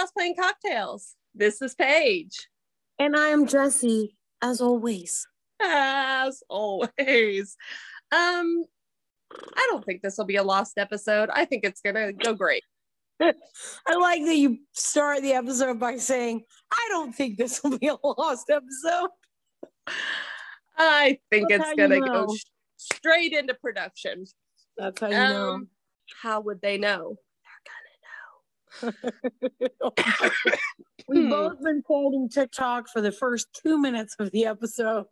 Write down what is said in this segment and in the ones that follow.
cosplaying cocktails. This is Paige. And I am Jesse, as always. As always. Um, I don't think this will be a lost episode. I think it's gonna go great. I like that you start the episode by saying, I don't think this will be a lost episode. I think That's it's gonna you go know. sh- straight into production. That's how you know. Um, how would they know? We've Hmm. both been quoting TikTok for the first two minutes of the episode.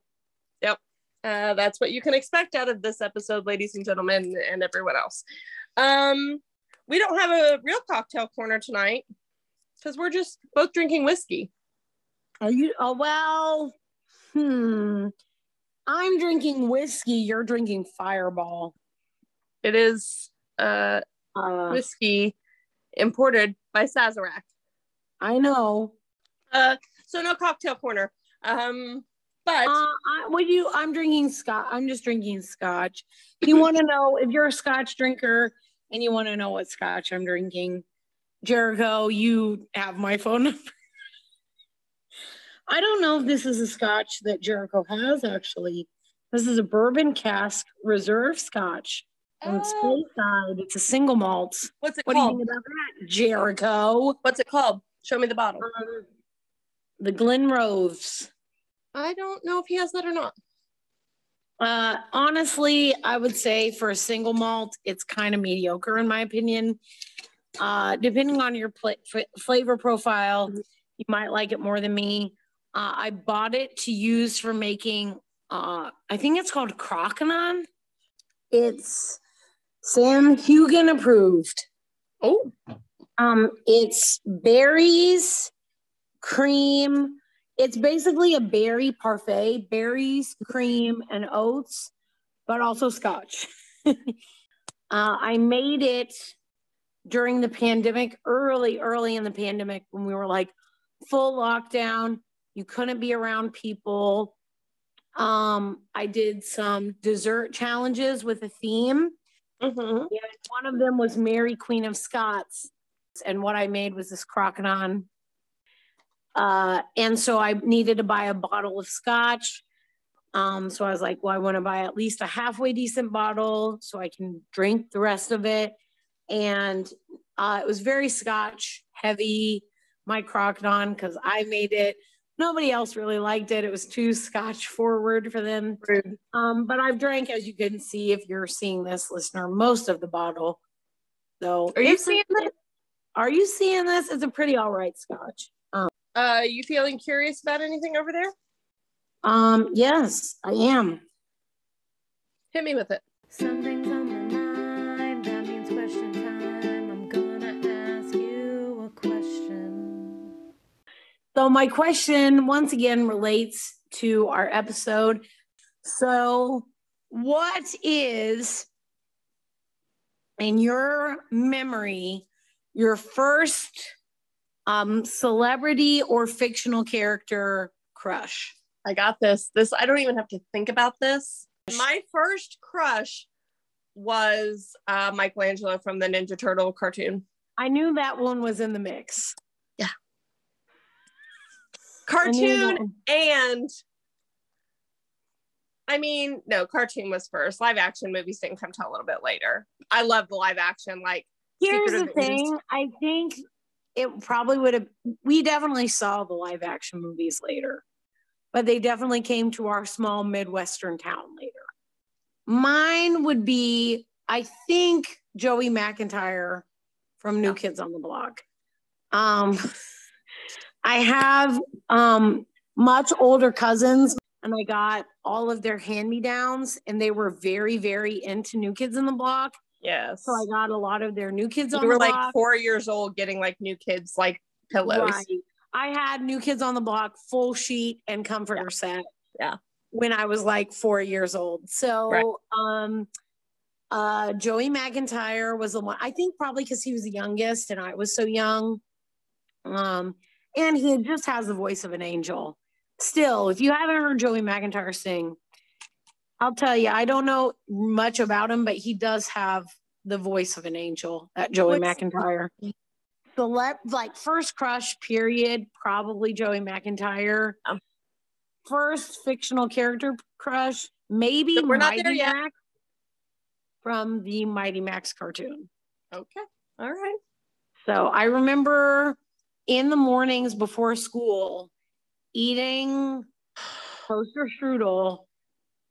Yep. Uh, that's what you can expect out of this episode, ladies and gentlemen, and everyone else. Um, we don't have a real cocktail corner tonight because we're just both drinking whiskey. Are you? Oh, well, hmm. I'm drinking whiskey. You're drinking fireball. It is uh, Uh, whiskey imported by Sazerac. I know. Uh, so no cocktail corner. Um, but Uh, I, would you? I'm drinking scotch. I'm just drinking scotch. If you want to know if you're a scotch drinker and you want to know what scotch I'm drinking, Jericho, you have my phone number. I don't know if this is a scotch that Jericho has actually. This is a bourbon cask reserve scotch. And it's Oh, Speyside. It's a single malt. what's it What do you called? think about that, Jericho? What's it called? Show me the bottle. Um, the Glen Rose. I don't know if he has that or not. Uh, honestly, I would say for a single malt, it's kind of mediocre in my opinion. Uh, depending on your pla- f- flavor profile, you might like it more than me. Uh, I bought it to use for making. Uh, I think it's called Cranachan. It's Sam Heughan approved. Oh, Um, it's berries, cream. It's basically a berry parfait, berries, cream, and oats, but also scotch. uh, I made it during the pandemic, early, early in the pandemic, when we were like full lockdown. You couldn't be around people. Um, I did some dessert challenges with a theme. Mm-hmm. And one of them was Mary Queen of Scots. And what I made was this cranachan. Uh, and so I needed to buy a bottle of scotch. Um, so I was like, well, I want to buy at least a halfway decent bottle so I can drink the rest of it. And uh, it was very scotch heavy, my cranachan, because I made it. Nobody else really liked it. It was too scotch forward for them. Um, but I've drank, as you can see, if you're seeing this, listener, most of the bottle. So, Are you seeing this? Are you seeing this? It's a pretty all right scotch. Uh, you feeling curious about anything over there? Um, yes, I am. Hit me with it. Something's So, my question once again relates to our episode. So, what is, in your memory, your first um, celebrity or fictional character crush? I got this. This I don't even have to think about this. My first crush was uh, Michelangelo from the Ninja Turtle cartoon. I knew that one was in the mix. I knew that Cartoon and I mean, no, cartoon was first. Live action movies didn't come till a little bit later. I love the live action, like Here's Secret the thing. I think it probably would have. We definitely saw the live action movies later, but they definitely came to our small midwestern town later. Mine would be, I think, Joey McIntyre from New Yeah. Kids on the Block. Um, I have um much older cousins, and I got all of their hand me downs, and they were very, very into New Kids in the Block. yes. So I got a lot of their new kids on you were the like block. four years old getting like new kids like pillows. Right. I had new kids on the block, full sheet and comforter set. Yeah. When I was like four years old. So Right. um uh Joey McIntyre was the one I think probably because he was the youngest and I was so young. Um and he just has the voice of an angel. Still, if you haven't heard Joey McIntyre sing, I'll tell you, I don't know much about him, but he does have the voice of an angel, that Joey What's- McIntyre. celeb like first crush period probably joey mcintyre Yeah. first fictional character crush maybe we're not mighty there yet. max from the mighty max cartoon Okay. All right. so i remember in the mornings before school eating toaster strudel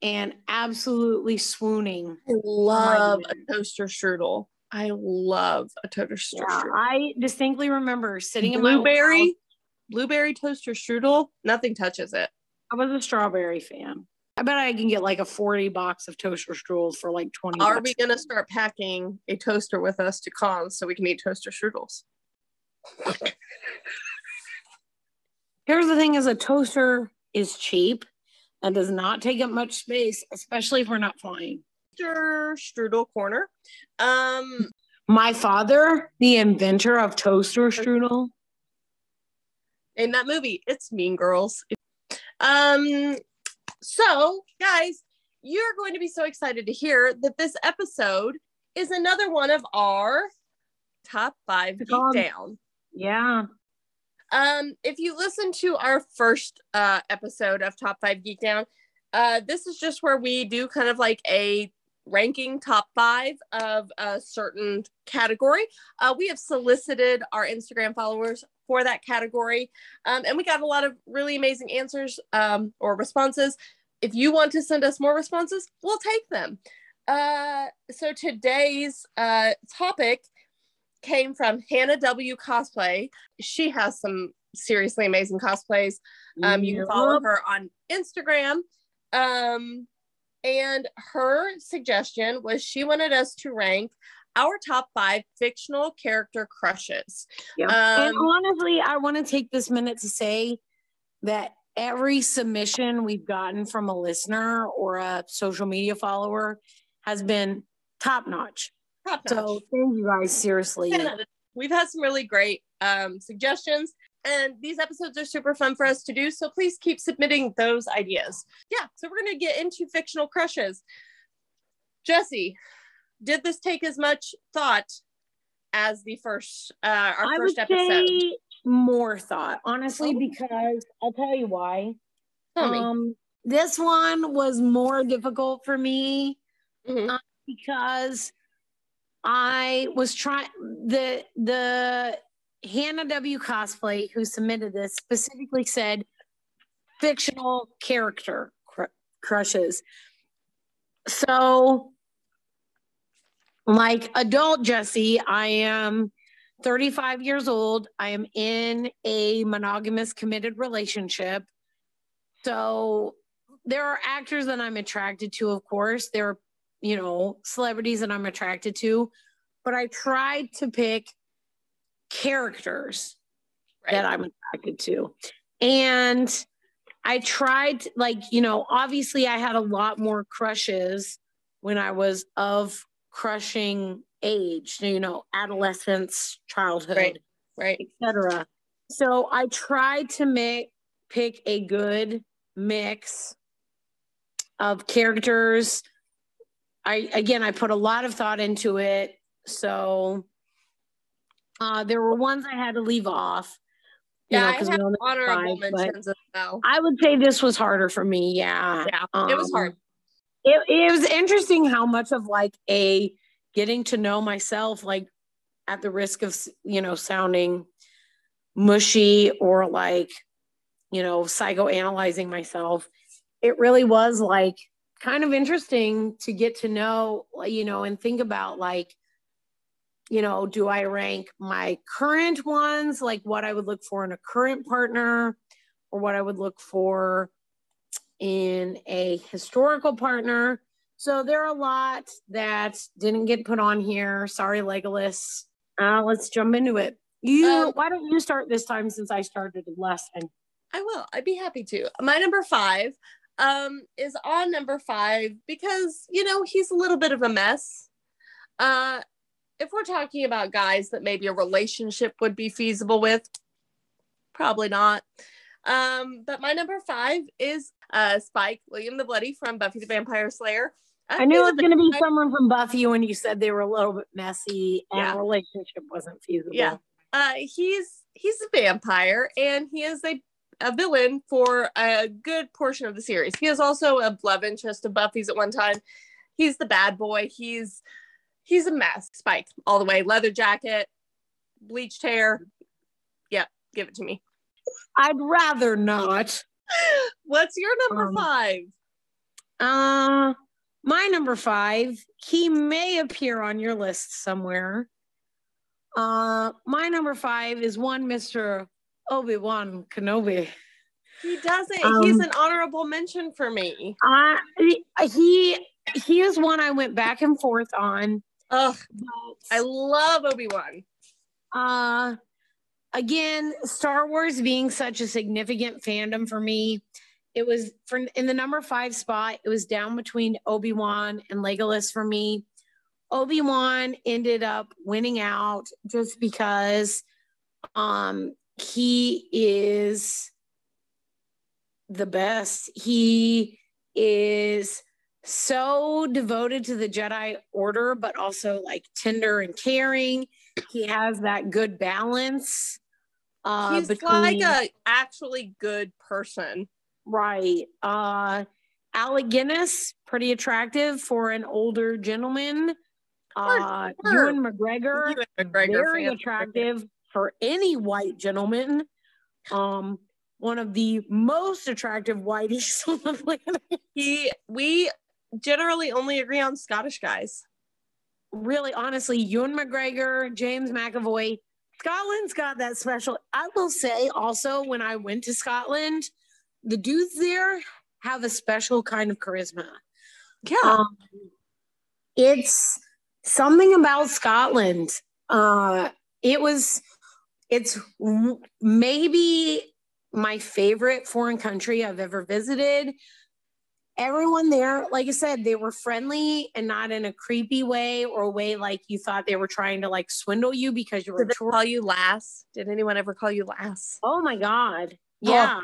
and absolutely swooning I love a toaster strudel. I love a toaster yeah, strudel. i distinctly remember sitting in my. Blueberry, blueberry toaster strudel. Nothing touches it. I was a strawberry fan. I bet I can get like a 40 box of toaster strudels for like 20 Are bucks. we gonna start packing a toaster with us to cons so we can eat toaster strudels? Here's the thing is a toaster is cheap and does not take up much space, especially if we're not flying. Toaster strudel corner. Um, My father, the inventor of toaster strudel, in that movie, it's Mean Girls. Um, so guys, you're going to be so excited to hear that this episode is another one of our top five Um, down. Yeah. Um, if you listen to our first uh, episode of Top Five Geek Down, uh, this is just where we do kind of like a ranking top five of a certain category. Uh, we have solicited our Instagram followers for that category, um, and we got a lot of really amazing answers um, or responses. If you want to send us more responses, we'll take them. Uh, so today's uh, topic came from Hannah W Cosplay. She has some seriously amazing cosplays. Um, you can follow her on Instagram. Um, and her suggestion was she wanted us to rank our top five fictional character crushes. Yeah. and Um, honestly, I want to take this minute to say that every submission we've gotten from a listener or a social media follower has been top notch. Top So thank you guys, seriously. We've had some really great um, suggestions, and these episodes are super fun for us to do. So please keep submitting those ideas. Yeah, so we're going to get into fictional crushes. Jesse, did this take as much thought as the first, uh, our I first episode? more thought, honestly, Oh. because I'll tell you why. Tell me. Um, this one was more difficult for me Mhm. because I was trying the the Hannah W cosplay who submitted this specifically said fictional character cr- crushes. So like adult Jesse, I am 35 years old. I am in a monogamous committed relationship. So there are actors that I'm attracted to, of course. There are, you know, celebrities that I'm attracted to, but I tried to pick characters that I'm attracted to. And I tried, like, you know, obviously I had a lot more crushes when I was of crushing age, you know, adolescence, childhood, Right. Right. etc. So I tried to make pick a good mix of characters. I again I put a lot of thought into it. So uh there were ones I had to leave off. You Yeah, know, I have we only had honorable five, mentions as well. I would say this was harder for me. Yeah. Yeah, it was Um, hard. It, it was interesting how much of like a getting to know myself, like at the risk of, you know, sounding mushy or like, you know, psychoanalyzing myself. It really was like kind of interesting to get to know, you know, and think about like, you know, do I rank my current ones, like what I would look for in a current partner, or what I would look for in a historical partner. So there are a lot that didn't get put on here. Sorry, Legolas. Uh, let's jump into it. You, Um, why don't you start this time since I started last time? I will. I'd be happy to. My number five um, is on number five because, you know, he's a little bit of a mess. Uh, if we're talking about guys that maybe a relationship would be feasible with, probably not. Um, but my number five is uh, Spike William the Bloody from Buffy the Vampire Slayer. Uh, I knew it was going to be someone from Buffy when you said they were a little bit messy and Yeah. relationship wasn't feasible. Yeah. uh, he's he's a vampire and he is a a villain for a good portion of the series. He is also a love interest of Buffy's at one time. He's the bad boy. He's he's a mess. Spike all the way. Leather jacket, bleached hair. Yep, give it to me. I'd rather not. What's your number Um, five? Uh, my number five, he may appear on your list somewhere. Uh, my number five is one Mr. Obi Wan Kenobi. He doesn't. um, He's an honorable mention for me. Uh, he he is one I went back and forth on. Ugh, I love Obi Wan. uh, again, Star Wars being such a significant fandom for me, it was for in the number five spot. It was down between Obi Wan and Legolas for me. Obi Wan ended up winning out just because um, he is the best. He is so devoted to the Jedi Order, but also like tender and caring. He has that good balance. Uh, He's between, like a actually good person. right. Uh, Alec Guinness, pretty attractive for an older gentleman. Uh. Ewan McGregor, Ewan McGregor very fan. attractive for any white gentleman. Um, one of the most attractive whiteish on the planet. He we generally only agree on Scottish guys. Really, honestly, Ewan McGregor, James McAvoy, Scotland's got that special. I will say also, when I went to Scotland, the dudes there have a special kind of charisma. Yeah. Um, it's something about Scotland. Uh, it was, it's maybe my favorite foreign country I've ever visited. Everyone there, like I said, they were friendly and not in a creepy way or a way like you thought they were trying to like swindle you because you were Did they tour- call you lass? Did anyone ever call you lass? Oh my God. Oh. Yeah.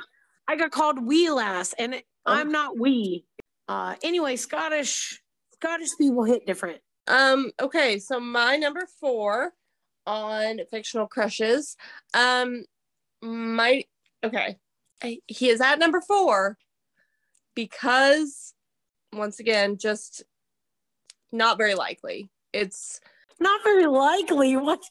I got called wee lass and Oh. I'm not wee. Uh, anyway, Scottish, Scottish people hit different. Um, okay, so my number four on fictional crushes. Um my okay. I- He is at number four because once again, just not very likely. It's Not very likely. What?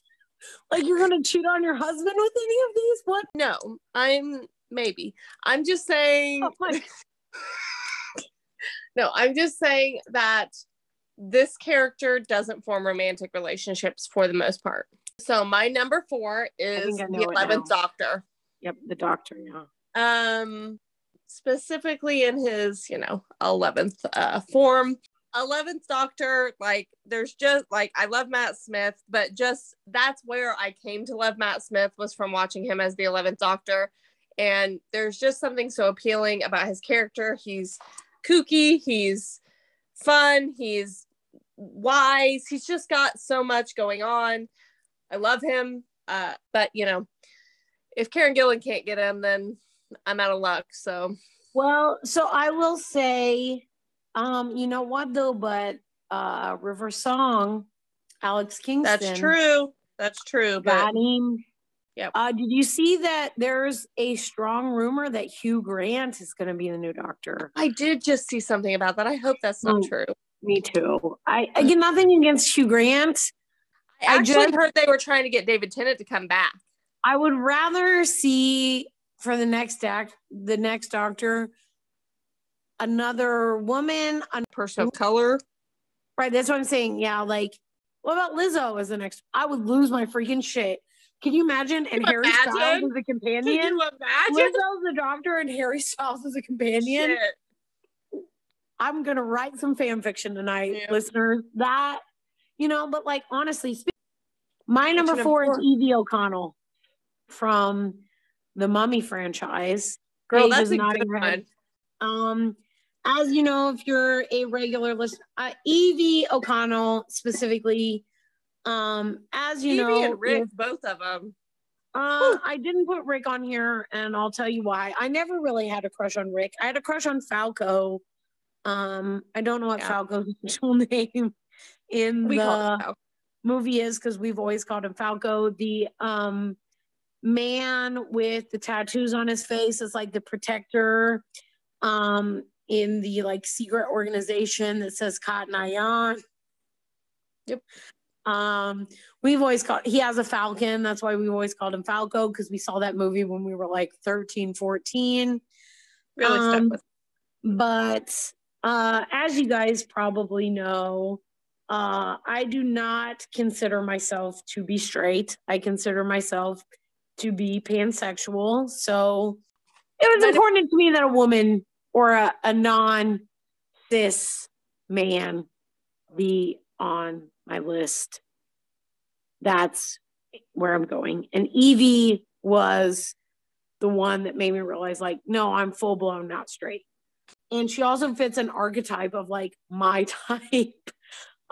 Like you're gonna cheat on your husband with any of these? What? no, I'm maybe. I'm just saying Oh no, I'm just saying that this character doesn't form romantic relationships for the most part. So my number four is I the eleventh. Doctor. Yep, the doctor. Yeah. Um, specifically in his, you know, eleventh uh, form. Eleventh Doctor, like there's just like I love Matt Smith, but just that's where I came to love Matt Smith was from watching him as the eleventh Doctor, and there's just something so appealing about his character. He's kooky, he's fun, he's wise, he's just got so much going on. I love him, uh, but you know, if Karen Gillan can't get him, then I'm out of luck. So Well, so I will say, um, you know what though, but uh, River Song, Alex Kingston. that's true. That's true. But him. Yep. Uh, did you see that there's a strong rumor that Hugh Grant is going to be the new doctor? I did just see something about that. I hope that's not Mm. true. Me too. I again nothing against Hugh Grant. I I actually just- heard they were trying to get David Tennant to come back. I would rather see for the next act the next doctor another woman. An- Person of color. right, that's what I'm saying. Yeah, like what about Lizzo as the next? I would lose my freaking shit. Can you imagine? And you Harry Styles as a Can companion. you imagine? Lizzo's the doctor and Harry Styles as a companion. Shit. I'm gonna write some fan fiction tonight, Yeah. listeners. That you know, but like honestly, my number four, is Evie O'Connell from the Mummy franchise. Girl, Pages that's a good one. Um, as you know, if you're a regular listener, uh, Evie O'Connell specifically. Um, as you Evie know, and Rick, if- both of them. uh, I didn't put Rick on here, and I'll tell you why. I never really had a crush on Rick. I had a crush on Falco. Um, I don't know what Yeah. Falco's actual name in We the call it Falco. Movie is because we've always called him Falco. The um man with the tattoos on his face is like the protector um in the like secret organization that says Cotton Eye on. Yep. Um, we've always called he has a falcon. That's why we always called him Falco because we saw that movie when we were like 13, 14. Really stuck Um, with. But uh, as you guys probably know, uh, I do not consider myself to be straight. I consider myself to be pansexual. So it was important to me that a woman or a, a non cis man be on my list. That's where I'm going. And Evie was the one that made me realize, like, no, I'm full blown not straight. And she also fits an archetype of like my type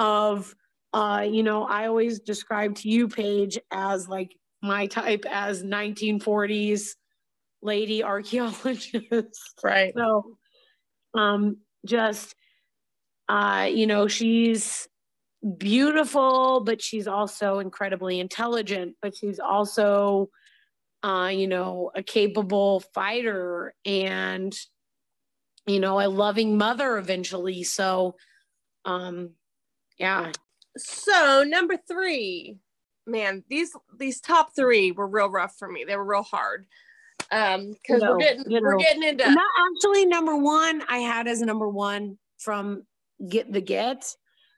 of, uh, you know, I always describe to you, Paige, as like my type as 1940s lady archaeologist. Right. So, um, just, uh, you know, she's beautiful, but she's also incredibly intelligent, but she's also, uh, you know, a capable fighter and, you know, a loving mother eventually. So, um, yeah, So number three, man, these these top three were real rough for me. They were real hard. Um, because know, we're getting you we're getting into not actually number one. I had as a number one from Get the Get,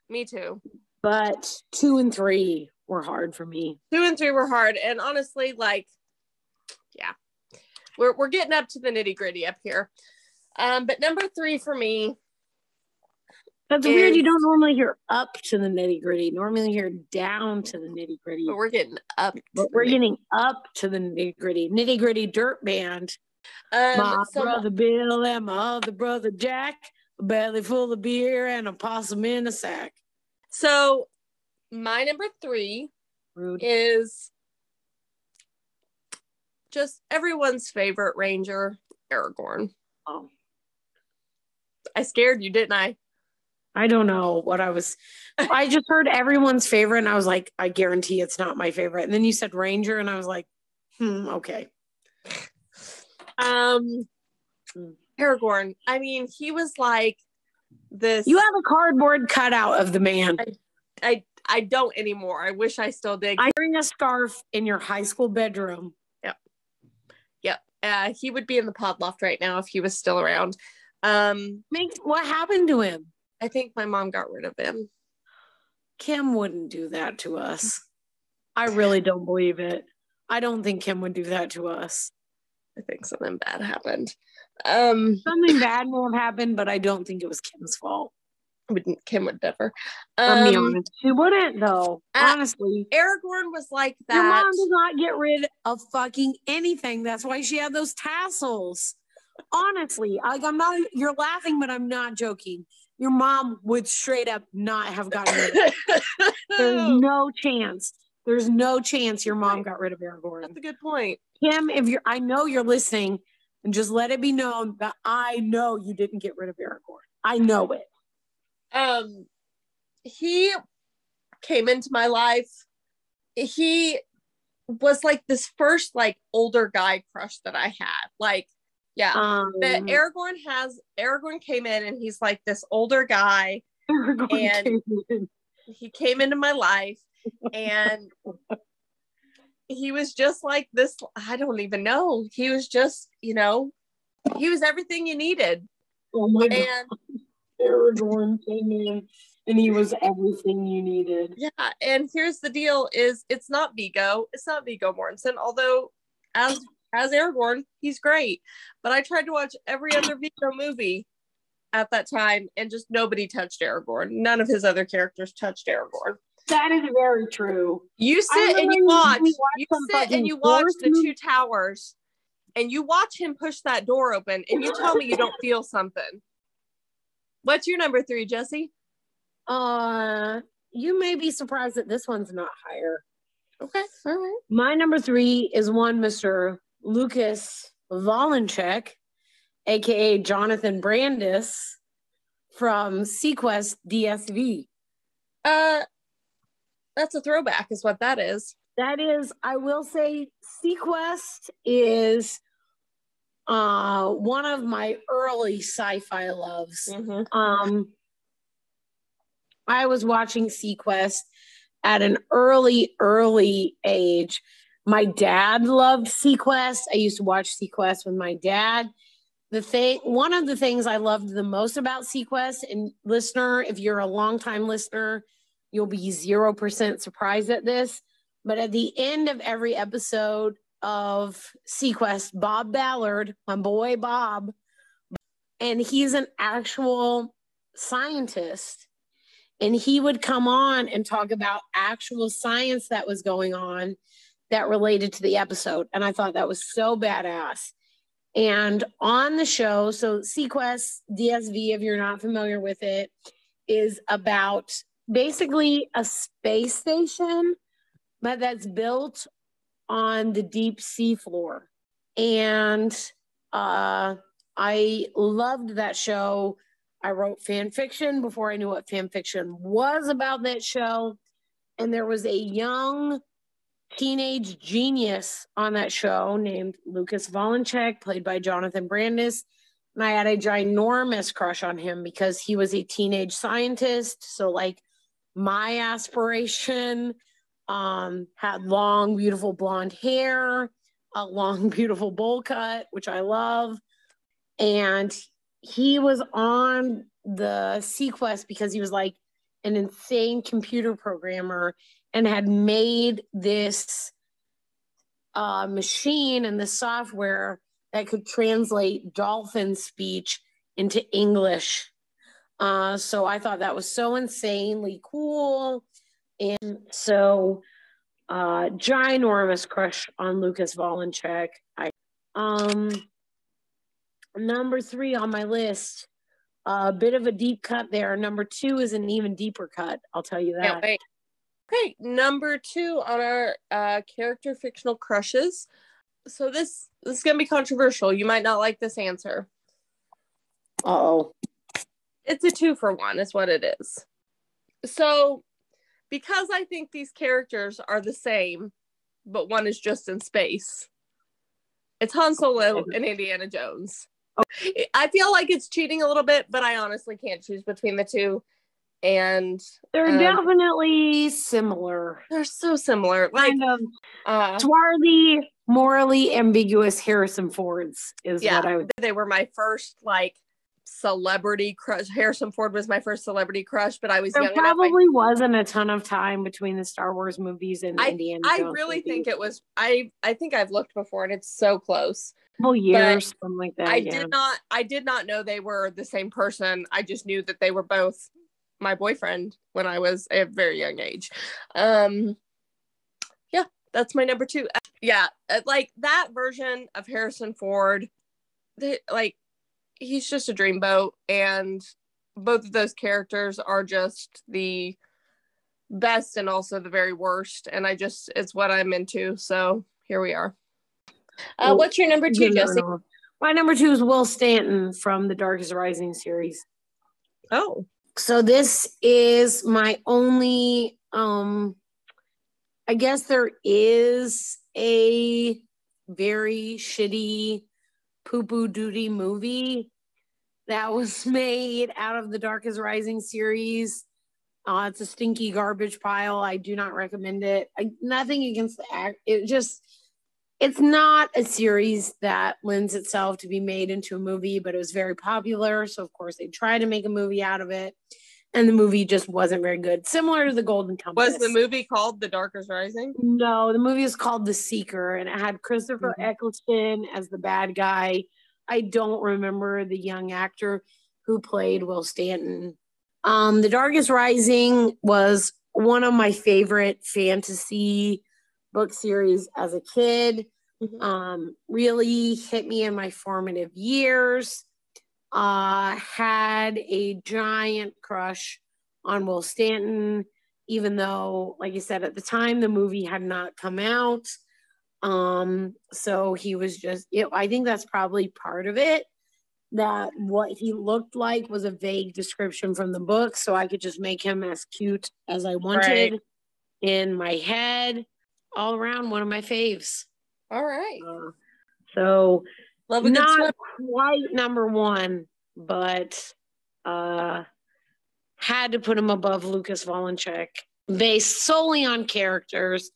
me too. but two and three were hard for me. Two and three were hard, and honestly, like, yeah, we're we're getting up to the nitty gritty up here. Um, but number three for me, That's weird. You don't normally hear up to the nitty gritty. Normally you hear down to the nitty gritty. but we're getting up. But we're getting up to the nitty gritty. Nitty gritty dirt band. Um, my so brother Bill and my other brother Jack, a belly full of beer and a possum in a sack. so my number three Rude. is just everyone's favorite ranger, Aragorn. Oh, I scared you, didn't I? I don't know what I was. I just heard everyone's favorite, and I was like, I guarantee it's not my favorite. And then you said Ranger, and I was like, hmm, okay. Um. Aragorn. I mean, he was like this. You have a cardboard cutout of the man. I I don't anymore. I wish I still did. I'm wearing a scarf in your high school bedroom. Yep. Yep. Uh, he would be in the pod loft right now if he was still around. Um, Makes what happened to him? I think my mom got rid of him. Kim wouldn't do that to us. I really don't believe it. I don't think Kim would do that to us. I think something bad happened. Um, Something bad may have happened, but I don't think it was Kim's fault. wouldn't Kim would never. Be Um, honest. She wouldn't though. uh, honestly. Aragorn was like that. Your mom does not get rid of fucking anything. That's why she had those tassels. Honestly, like I'm not. You're laughing, but I'm not joking. Your mom would straight up not have gotten rid of. There's no chance. There's no chance your mom got rid of Aragorn. That's a good point. Kim, if you're, I know you're listening, and just let it be known that I know you didn't get rid of Aragorn. I know it. um he came into my life he was like this first like older guy crush that i had like yeah. Um, that aragorn has aragorn came in and he's like this older guy Aragorn and- came he came into my life and he was just like this i don't even know. He was just you know he was everything you needed. Oh my god, and Aragorn came in, and he was everything you needed. Yeah, and here's the deal: is it's not Viggo, it's not Viggo Mortensen. Although, as as Aragorn, he's great. But I tried to watch every other Viggo movie at that time, and just nobody touched Aragorn. None of his other characters touched Aragorn. That is very true. You sit and you remember watch. You sit and you watch the movie. two towers, and you watch him push that door open, and you tell me you don't feel something. What's your number three, Jesse? Uh, you may be surprised that this one's not higher. Okay, all right. My number three is one Mr. Lucas Wolenczak, aka Jonathan Brandis from seaQuest DSV. Uh, That's a throwback, is what that is. That is, I will say, seaQuest is uh one of my early sci-fi loves. Mm-hmm. Um, I was watching seaQuest at an early, early age. My dad loved seaQuest. I used to watch seaQuest with my dad. The thing, one of the things I loved the most about seaQuest, and listener, if you're a longtime listener, you'll be 0% surprised at this. But at the end of every episode of seaQuest, Bob Ballard, my boy Bob, and he's an actual scientist and he would come on and talk about actual science that was going on that related to the episode and i thought that was so badass. And on the show so seaQuest dsv if you're not familiar with it is about basically a space station but that's built on the deep sea floor. And uh i loved that show. I wrote fan fiction before I knew what fan fiction was about that show. And there was a young teenage genius on that show named Lucas Wolenczak, played by Jonathan Brandis. And I had a ginormous crush on him because he was a teenage scientist. So, like, my aspiration um, had long, beautiful blonde hair, a long, beautiful bowl cut, which I love. And he was on the seaQuest because he was like an insane computer programmer and had made this uh, machine and the software that could translate dolphin speech into English. Uh, so I thought that was so insanely cool. And so, uh, ginormous crush on Lucas Wolenczak. I, um, number three on my list, a bit of a deep cut there. Number two is an even deeper cut. I'll tell you that. Okay, number two on our uh, character fictional crushes. So this this is gonna be controversial. You might not like this answer. Oh, It's a two for one, is what it is. So, because I think these characters are the same, but one is just in space, it's Han Solo and Indiana Jones. I feel like it's cheating a little bit, but I honestly can't choose between the two. And they're Um, definitely similar. they're so similar. Like, Kind of uh, swarthy, morally ambiguous Harrison Fords is Yeah. what I would. they were my first like celebrity crush. Harrison Ford was my first celebrity crush, but I was There young enough. I- probably wasn't a ton of time between the Star Wars movies and Indiana I Jones really movies. think it was. I I think I've looked before, and it's so close. couple years, something like that. I yeah. did not. I did not know they were the same person. I just knew that they were both my boyfriend when I was a very young age. Um, yeah, that's my number two. Yeah, uh, like that version of Harrison Ford. They, like he's just a dreamboat, and both of those characters are just the best and also the very worst. And I just it's what I'm into. So here we are. Uh, what's your number two, Jesse? My number two is Will Stanton from the Dark Is Rising series. Oh, So this is my only um I guess there is a very shitty poo poo duty movie that was made out of the Dark Is Rising series. Uh, it's a stinky garbage pile. I do not recommend it. I, nothing against the act. It just, it's not a series that lends itself to be made into a movie, but it was very popular. So, of course, they tried to make a movie out of it. And the movie just wasn't very good. Similar to The Golden Compass. was the movie called The Dark Is Rising? No, the movie is called The Seeker and it had Christopher Eccleston as the bad guy. I don't remember the young actor who played Will Stanton. Um, the Dark Is Rising was one of my favorite fantasy book series as a kid. Mhm. Um, really hit me in my formative years. Uh, had a giant crush on Will Stanton, even though, like you said, at the time the movie had not come out. Um, so he was just, you know, I think that's probably part of it. That what he looked like was a vague description from the book, so I could just make him as cute as I wanted. in my head. All around, one of my faves. All right. Uh, so Love a good not swim. quite number one, but uh had to put him above Lucas Wolenczak based solely on characters.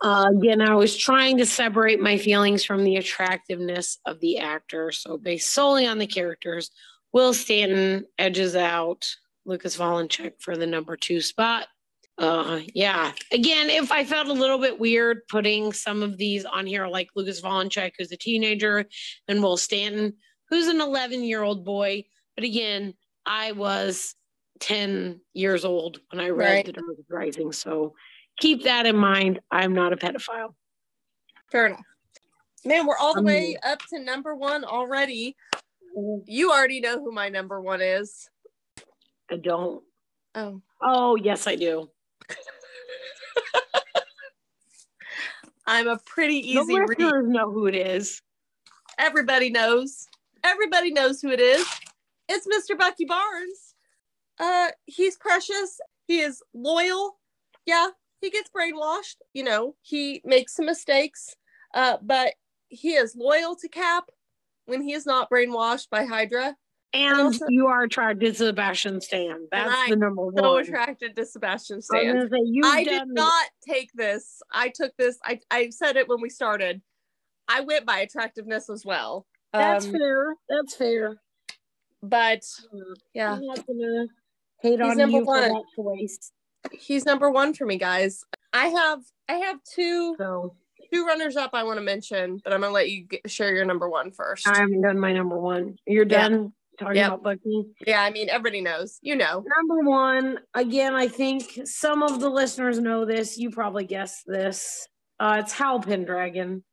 Uh, again, I was trying to separate my feelings from the attractiveness of the actor. So, based solely on the characters, Will Stanton edges out Lucas Wolenczak for the number two spot. Uh, yeah. Again, if I felt a little bit weird putting some of these on here, like Lucas Wolenczak, who's a teenager, and Will Stanton, who's an 11 year old boy. But again, I was 10 years old when I read Right. The Dark Rising. So keep that in mind. I'm not a pedophile. Fair enough. Man, we're all the Um, way up to number one already. You already know who my number one is. I don't. Oh, Oh, yes, I do. I'm a pretty The easy read. listeners know who it is. Everybody knows. Everybody knows who it is. It's Mr. Bucky Barnes. Uh, he's precious. He is loyal. Yeah, he gets brainwashed. You know, he makes some mistakes. Uh, but he is loyal to Cap when he is not brainwashed by Hydra. And also- you are attracted to Sebastian Stan. That's the number one. So attracted to Sebastian Stan. say, I did not take this. I took this. I, I said it when we started. I went by attractiveness as well. That's Um, fair. That's fair. but yeah, I'm not gonna hate He's on number you for one. that choice. he's number one for me, guys. I have I have two So two runners up I want to mention, but I'm gonna let you get, share your number one first. I haven't done my number one. You're Yeah. done talking Yep. about Bucky. yeah, I mean everybody knows. You know. Number one, again, I think some of the listeners know this. You probably guessed this. Uh, it's Howl Pendragon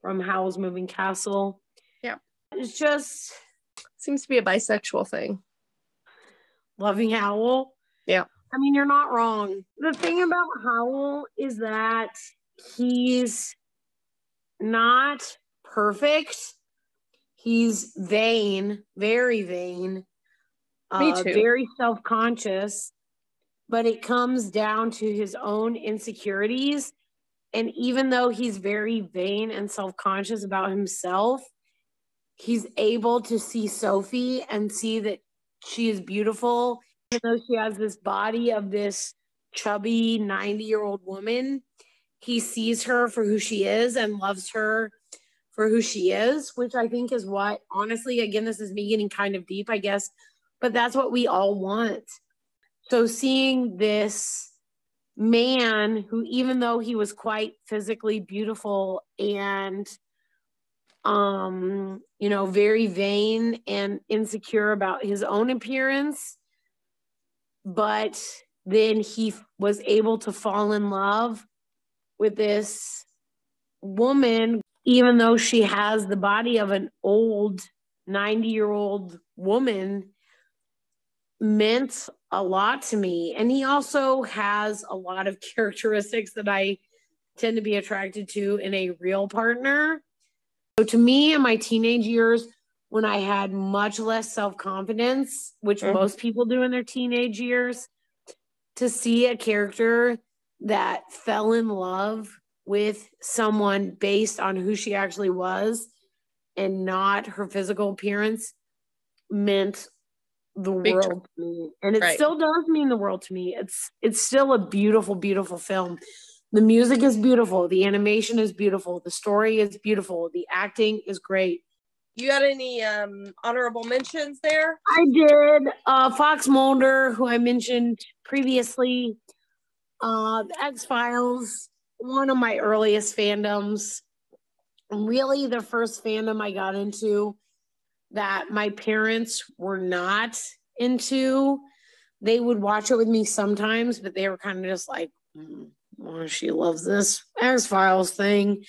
from Howl's Moving Castle. Yeah. It's just Seems to be a bisexual thing. loving Howl. Yeah. I mean, you're not wrong. The thing about Howl is that he's not perfect. He's vain, very vain, Me uh, too. very self conscious, but it comes down to his own insecurities. And even though he's very vain and self conscious about himself, he's able to see Sophie and see that she is beautiful, even though she has this body of this chubby 90 year old woman. He sees her for who she is and loves her for who she is, which I think is what, honestly, again, this is me getting kind of deep, I guess, but that's what we all want. So seeing this man who, even though he was quite physically beautiful and um you know very vain and insecure about his own appearance but then he was able to fall in love with this woman even though she has the body of an old 90 year old woman meant a lot to me and he also has a lot of characteristics that i tend to be attracted to in a real partner so to me in my teenage years, when I had much less self-confidence, which Mhm. most people do in their teenage years, to see a character that fell in love with someone based on who she actually was and not her physical appearance meant the Big world to me. And it Right. still does mean the world to me. It's it's still a beautiful, beautiful film. The music is beautiful. The animation is beautiful. The story is beautiful. The acting is great. You got any um honorable mentions there? I did uh, Fox Mulder, who I mentioned previously, uh, the X Files, one of my earliest fandoms. Really, the first fandom I got into that my parents were not into. They would watch it with me sometimes, but they were kind of just like, "Mm, well, she loves this X Files thing,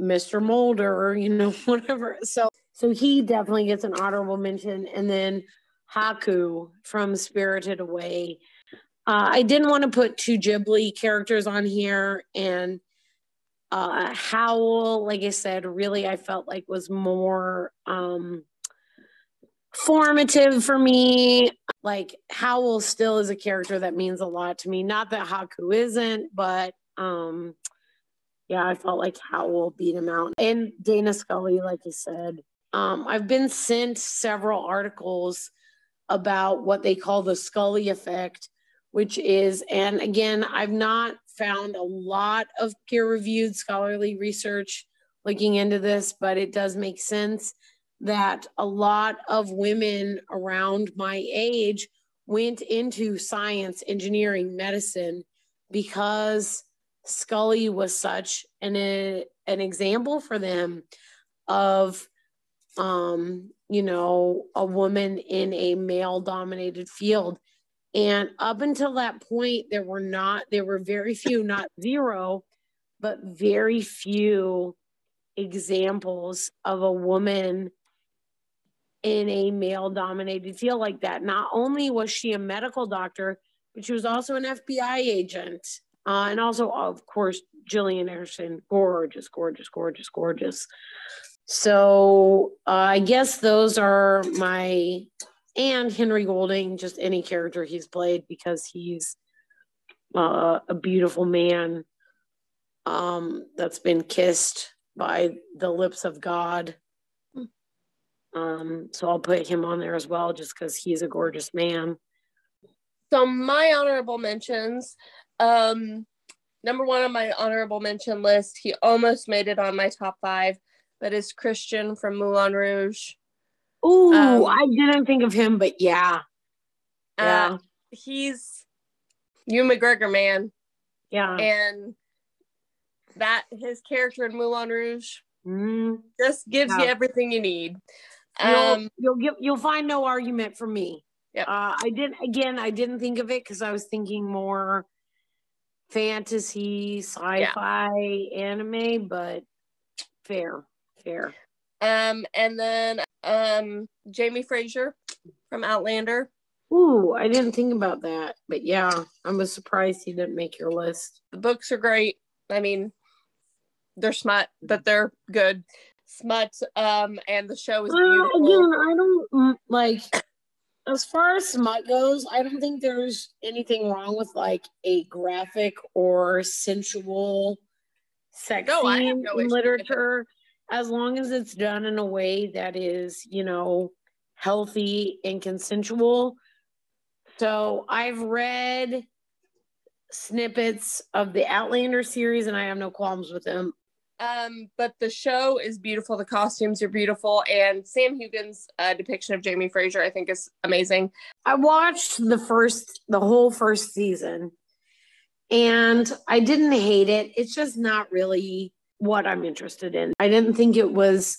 Mr. Mulder, you know, whatever. So, so he definitely gets an honorable mention, and then Haku from Spirited Away. Uh, I didn't want to put two Ghibli characters on here, and uh, Howl, like I said, really I felt like was more um, formative for me. Like Howl still is a character that means a lot to me. Not that Haku isn't, but um yeah, I felt like Howl beat him out. And Dana Scully, like I said. Um, I've been sent several articles about what they call the Scully effect, which is, and again, I've not found a lot of peer reviewed scholarly research looking into this, but it does make sense that a lot of women around my age went into science, engineering, medicine because Scully was such an an example for them of um you know a woman in a male dominated field and up until that point there were not there were very few not zero but very few examples of a woman in a male dominated field like that. Not only was she a medical doctor, but she was also an FBI agent. Uh, and also, of course, Gillian Anderson, gorgeous, gorgeous, gorgeous, gorgeous. So uh, I guess those are my, and Henry Golding, just any character he's played because he's uh, a beautiful man um, that's been kissed by the lips of God um, so I'll put him on there as well, just because he's a gorgeous man. So my honorable mentions, um, number one on my honorable mention list, he almost made it on my top five, but is Christian from Moulin Rouge. Ooh, Um, I didn't think of him, but yeah, yeah, Uh, he's Ewan McGregor man, yeah. and that his character in Moulin Rouge Mm. just gives you everything you need. You'll, Um, you'll get you'll find no argument from me. Yep. Uh, I didn't again. I didn't think of it because I was thinking more fantasy, sci-fi, anime, but fair, fair. um, and then um, Jamie Fraser from Outlander. Ooh, I didn't think about that, but yeah, I was surprised he didn't make your list. The books are great. I mean, they're smut, but they're good. Smut, um, and the show is Well, beautiful. again, I don't mm, like as far as smut goes. I don't think there's anything wrong with like a graphic or sensual sex No, I have scene no in issue with it. literature, as long as it's done in a way that is, you know, healthy and consensual. So I've read snippets of the Outlander series, and I have no qualms with them. Um, but the show is beautiful. The costumes are beautiful, and Sam Heughan's uh, depiction of Jamie Fraser, I think, is amazing. I watched the first, the whole first season, and I didn't hate it. It's just not really what I'm interested in. I didn't think it was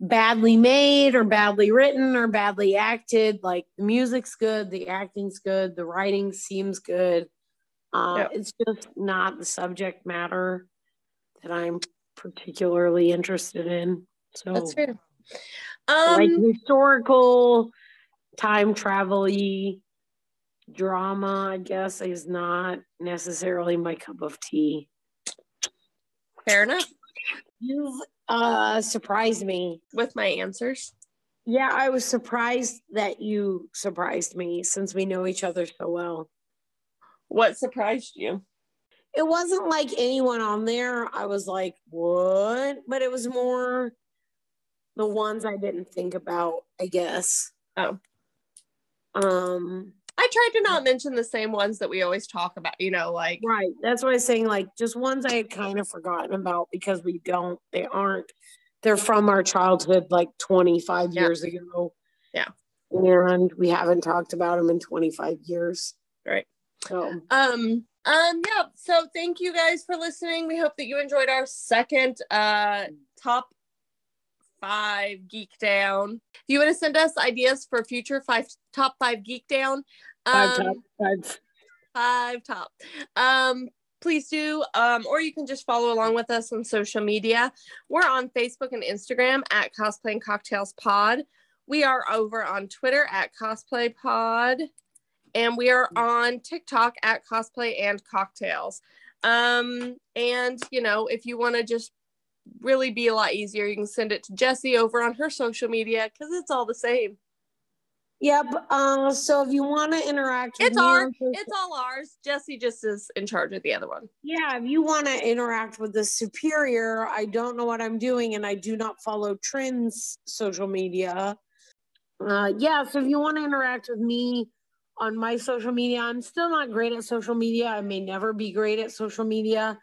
badly made or badly written or badly acted. Like the music's good, the acting's good, the writing seems good. Uh, Yep. It's just not the subject matter that I'm particularly interested in. So, That's fair. like Um, historical time travel drama, I guess, is not necessarily my cup of tea. Fair enough You've uh surprised me. with my answers. Yeah, I was surprised that you surprised me since we know each other so well. What surprised you? It wasn't like anyone on there. I was like, what? But it was more the ones I didn't think about, I guess. Oh. Um, I tried to not mention the same ones that we always talk about, you know, like Right. That's why I was saying like just ones I had kind of forgotten about because we don't, they aren't, they're from our childhood like 25 Yeah. years ago. Yeah. And we haven't talked about them in 25 years. Right. So Um, um, yeah. So thank you guys for listening. We hope that you enjoyed our second uh top five geek down. If you want to send us ideas for future five top five geek down, five, um, top, five. five top. Um, please do. Um, or you can just follow along with us on social media. We're on Facebook and Instagram at Cosplay and Cocktails Pod. We are over on Twitter at Cosplay Pod. And we are on TikTok at Cosplay and Cocktails. Um, and you know, if you want to just really be a lot easier, you can send it to Jessie over on her social media because it's all the same. Yep. Uh, so if you want to interact, with It's ours. social- It's all ours. Jesse just is in charge of the other one. yeah. If you want to interact with the superior, I don't know what I'm doing, and I do not follow trends social media. Uh, yeah. So if you want to interact with me on my social media, I'm still not great at social media. I may never be great at social media,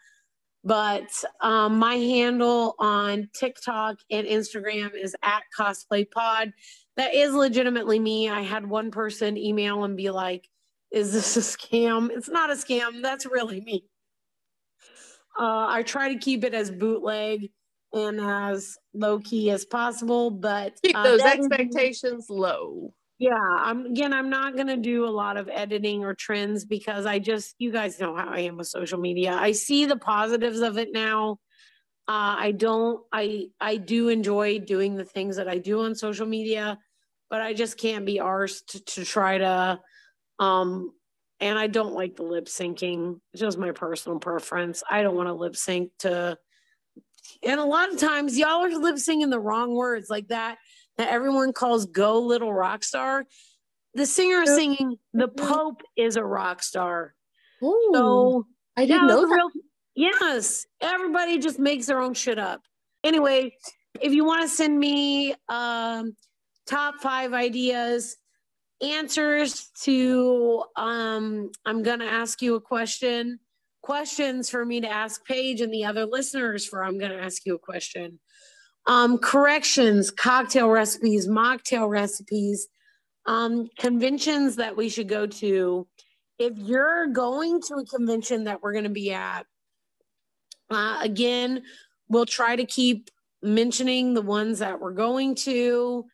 but um, my handle on TikTok and Instagram is at cosplay pod. That is legitimately me. I had one person email and be like, is this a scam? It's not a scam. That's really me. Uh, I try to keep it as bootleg and as low key as possible, but Keep uh, those expectations low. Yeah, I'm again. I'm not gonna do a lot of editing or trends because I just, you guys know how I am with social media. I see the positives of it now. Uh, I don't. I I do enjoy doing the things that I do on social media, but I just can't be arsed to, to try to. Um, and I don't like the lip syncing. It's just my personal preference. I don't want to lip sync to. And a lot of times, y'all are lip syncing the wrong words like that that everyone calls "Go Little Rock Star." The singer is singing "The Pope is a rock star." So I didn't know that. real- yes, everybody just makes their own shit up. Anyway, if you want to send me um, top five ideas, answers to, um, I'm gonna ask you a question. Questions for me to ask Paige and the other listeners for I'm gonna ask you a question. Um, corrections, cocktail recipes, mocktail recipes, um, conventions that we should go to if you're going to a convention that we're going to be at, uh, again, we'll try to keep mentioning the ones that we're going to.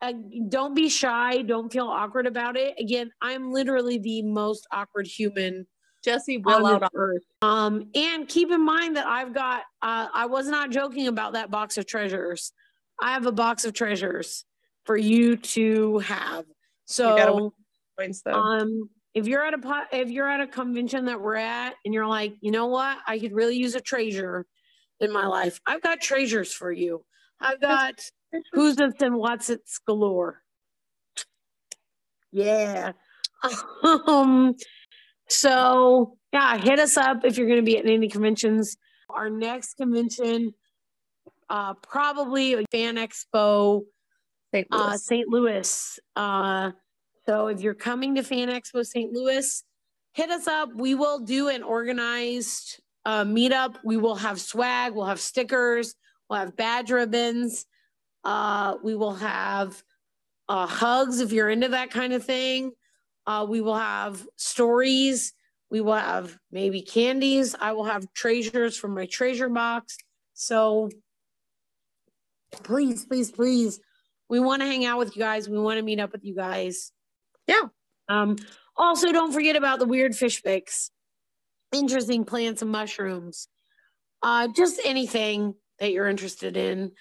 Uh, don't be shy. Don't feel awkward about it. Again, I'm literally the most awkward human Jesse on will out this earth. Um, and keep in mind that I've got, uh, I was not joking about that box of treasures. I have a box of treasures for you to have. So, points um, if you're at a if you're at a convention that we're at and you're like, you know what, I could really use a treasure in my life. I've got treasures for you. I've got who's this and what's it's galore. Yeah. Um. So yeah, hit us up if you're going to be at any conventions. Our next convention, uh, probably Fan Expo St. uh, Louis. St. Louis. Uh, so if you're coming to Fan Expo St. Louis, hit us up. We will do an organized uh, meetup. We will have swag. We'll have stickers. We'll have badge ribbons. Uh, we will have uh, hugs if you're into that kind of thing. Uh, we will have stories. We will have maybe candies. I will have treasures from my treasure box. So please, please, please we want to hang out with you guys. We want to meet up with you guys. Yeah. Um, also, don't forget about the weird fish pics, interesting plants and mushrooms, uh, just anything that you're interested in.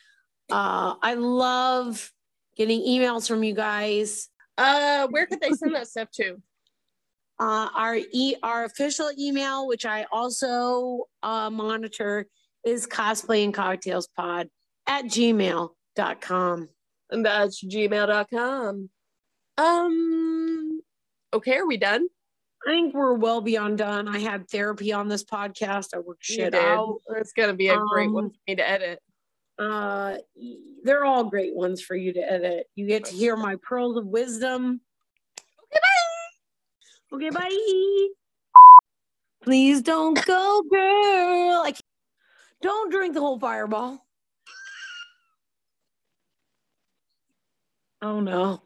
Uh, I love getting emails from you guys. Uh, where could they send that stuff to? Uh, our e our official email, which I also uh, monitor, is cosplay and cocktails pod at gmail.com. And that's gmail.com. Um, okay, are we done? I think we're well beyond done. I had therapy on this podcast. I worked shit out. It's gonna be a great one Um, for me to edit. Uh, they're all great ones for you to edit. You get to hear my pearls of wisdom. Okay, bye. Okay, bye. Please don't go, girl. I can't- don't drink the whole fireball. Oh no.